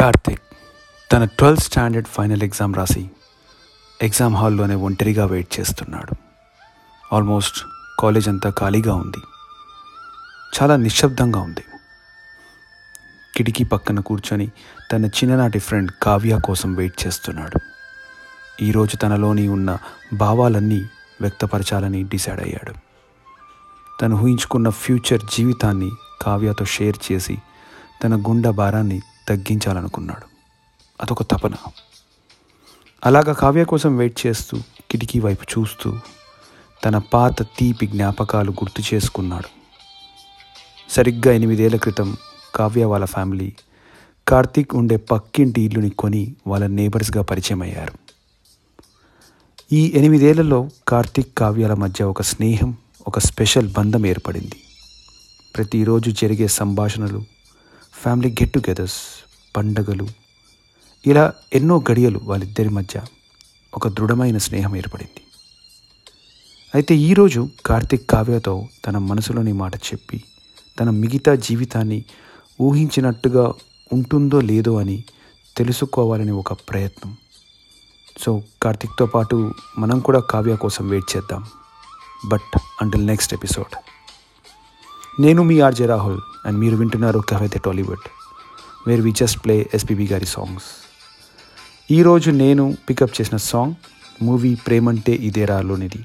కార్తిక్ తన twelfth standard final exam రాసి exam హాల్లోనే ఒంటరిగా వెయిట్ చేస్తున్నాడు. ఆల్మోస్ట్ కాలేజ్ అంతా ఖాళీగా ఉంది. చాలా నిశ్శబ్దంగా ఉంది. కిటికీ పక్కన కూర్చొని తన చిన్ననాటి ఫ్రెండ్ కావ్య కోసం వెయిట్ చేస్తున్నాడు. ఈరోజు తనలోని ఉన్న భావాలన్నీ వ్యక్తపరచాలని డిసైడ్ అయ్యాడు. తను ఊహించుకున్న ఫ్యూచర్ జీవితాన్ని కావ్యతో షేర్ చేసి తన గుండె భారాన్ని తగ్గించాలనుకున్నాడు. అదొక తపన. అలాగా కావ్య కోసం వెయిట్ చేస్తూ కిటికీ వైపు చూస్తూ తన పాత తీపి జ్ఞాపకాలు గుర్తు చేసుకున్నాడు. సరిగ్గా ఎనిమిదేళ్ళ క్రితం కావ్య వాళ్ళ ఫ్యామిలీ కార్తీక్ ఉండే పక్కింటి ఇల్లుని కొని వాళ్ళ నేబర్స్గా పరిచయం అయ్యారు ఈ ఎనిమిదేళ్ళలో కార్తీక్ కావ్యాల మధ్య ఒక స్నేహం ఒక స్పెషల్ బంధం ఏర్పడింది. ప్రతిరోజు జరిగే సంభాషణలు ఫ్యామిలీ గెట్ టుగెదర్స్ పండగలు ఇలా ఎన్నో గడియలు వాళ్ళిద్దరి మధ్య ఒక దృఢమైన స్నేహం ఏర్పడింది. అయితే ఈరోజు కార్తీక్ కావ్యతో తన మనసులోని మాట చెప్పి తన మిగతా జీవితాన్ని ఊహించినట్టుగా ఉంటుందో లేదో అని తెలుసుకోవాలని ఒక ప్రయత్నం. సో కార్తిక్తో పాటు మనం కూడా కావ్య కోసం వెయిట్ చేద్దాం. బట్ అంటిల్ నెక్స్ట్ ఎపిసోడ్ నేను మీ ఆర్జే రాహుల్. అండ్ మీరు వింటున్నారు కవైతే Tollywood where we just play SPB గారి సాంగ్స్ ఈరోజు నేను పికప్ చేసిన సాంగ్ మూవీ ప్రేమంటే ఇదేరాలోనిది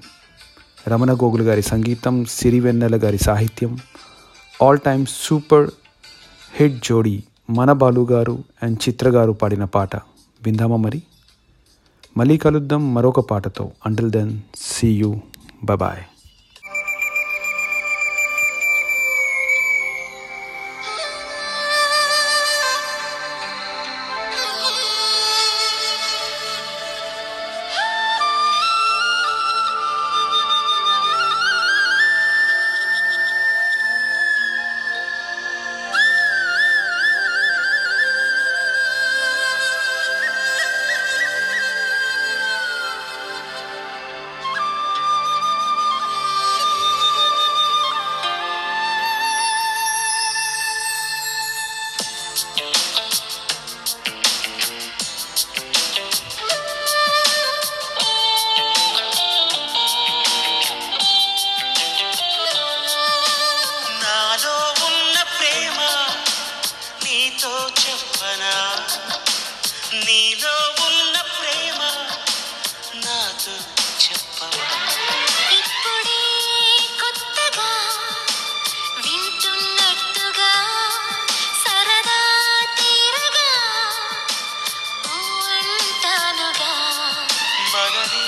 రమణ గోగుల్ గారి సంగీతం సిరివెన్నెల గారి సాహిత్యం ఆల్ టైమ్ సూపర్ హిట్ జోడీ మన బాలు గారు అండ్ చిత్ర గారు పాడిన పాట. విందామా మరి? మళ్ళీ కలుద్దాం మరొక పాటతో. Until then see you bye నీలో ఉన్న ప్రేమ నాతో చెప్పవా? ఇప్పుడే కొత్తగా వింటున్నట్టుగా సరదా తీరగా ఊ అంటానుగా మనని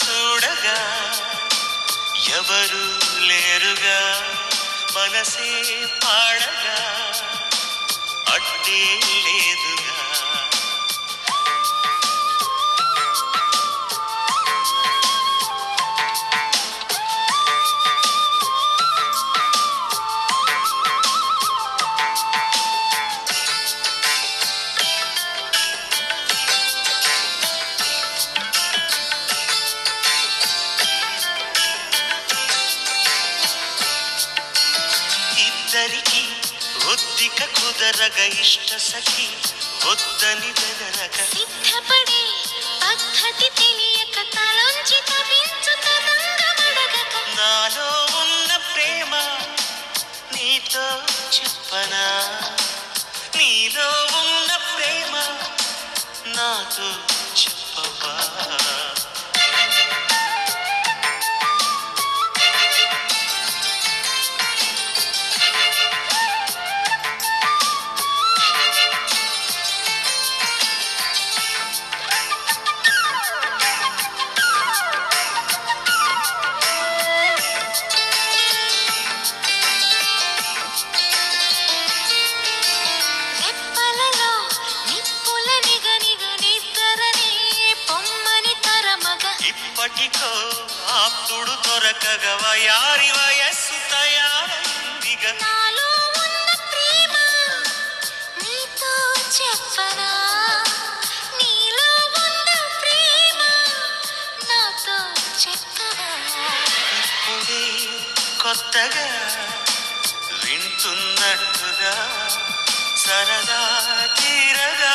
చూడగా ఎవరు లేరుగా మనసే పాడగా అడ్డే లేదుగా ఒద్దిక కుదరగ ఇష్ట సఖి వద్దని బెదరగ సిద్ధపడి పద్ధతి తెలియక తలంచి తపించు తరంగమడగక నాలో ఉన్న ప్రేమ నీతో చెప్పనా? ఆప్తుడు దొరకగ వయారి వయస్సు తయారైందిగా. నాలో ఉన్న ప్రేమ నీతో చెప్పనా? నీలో ఉన్న ప్రేమ నాతో చెప్పవా ఇప్పుడే కొత్తగా వింటున్నట్టుగా సరదా తీరగా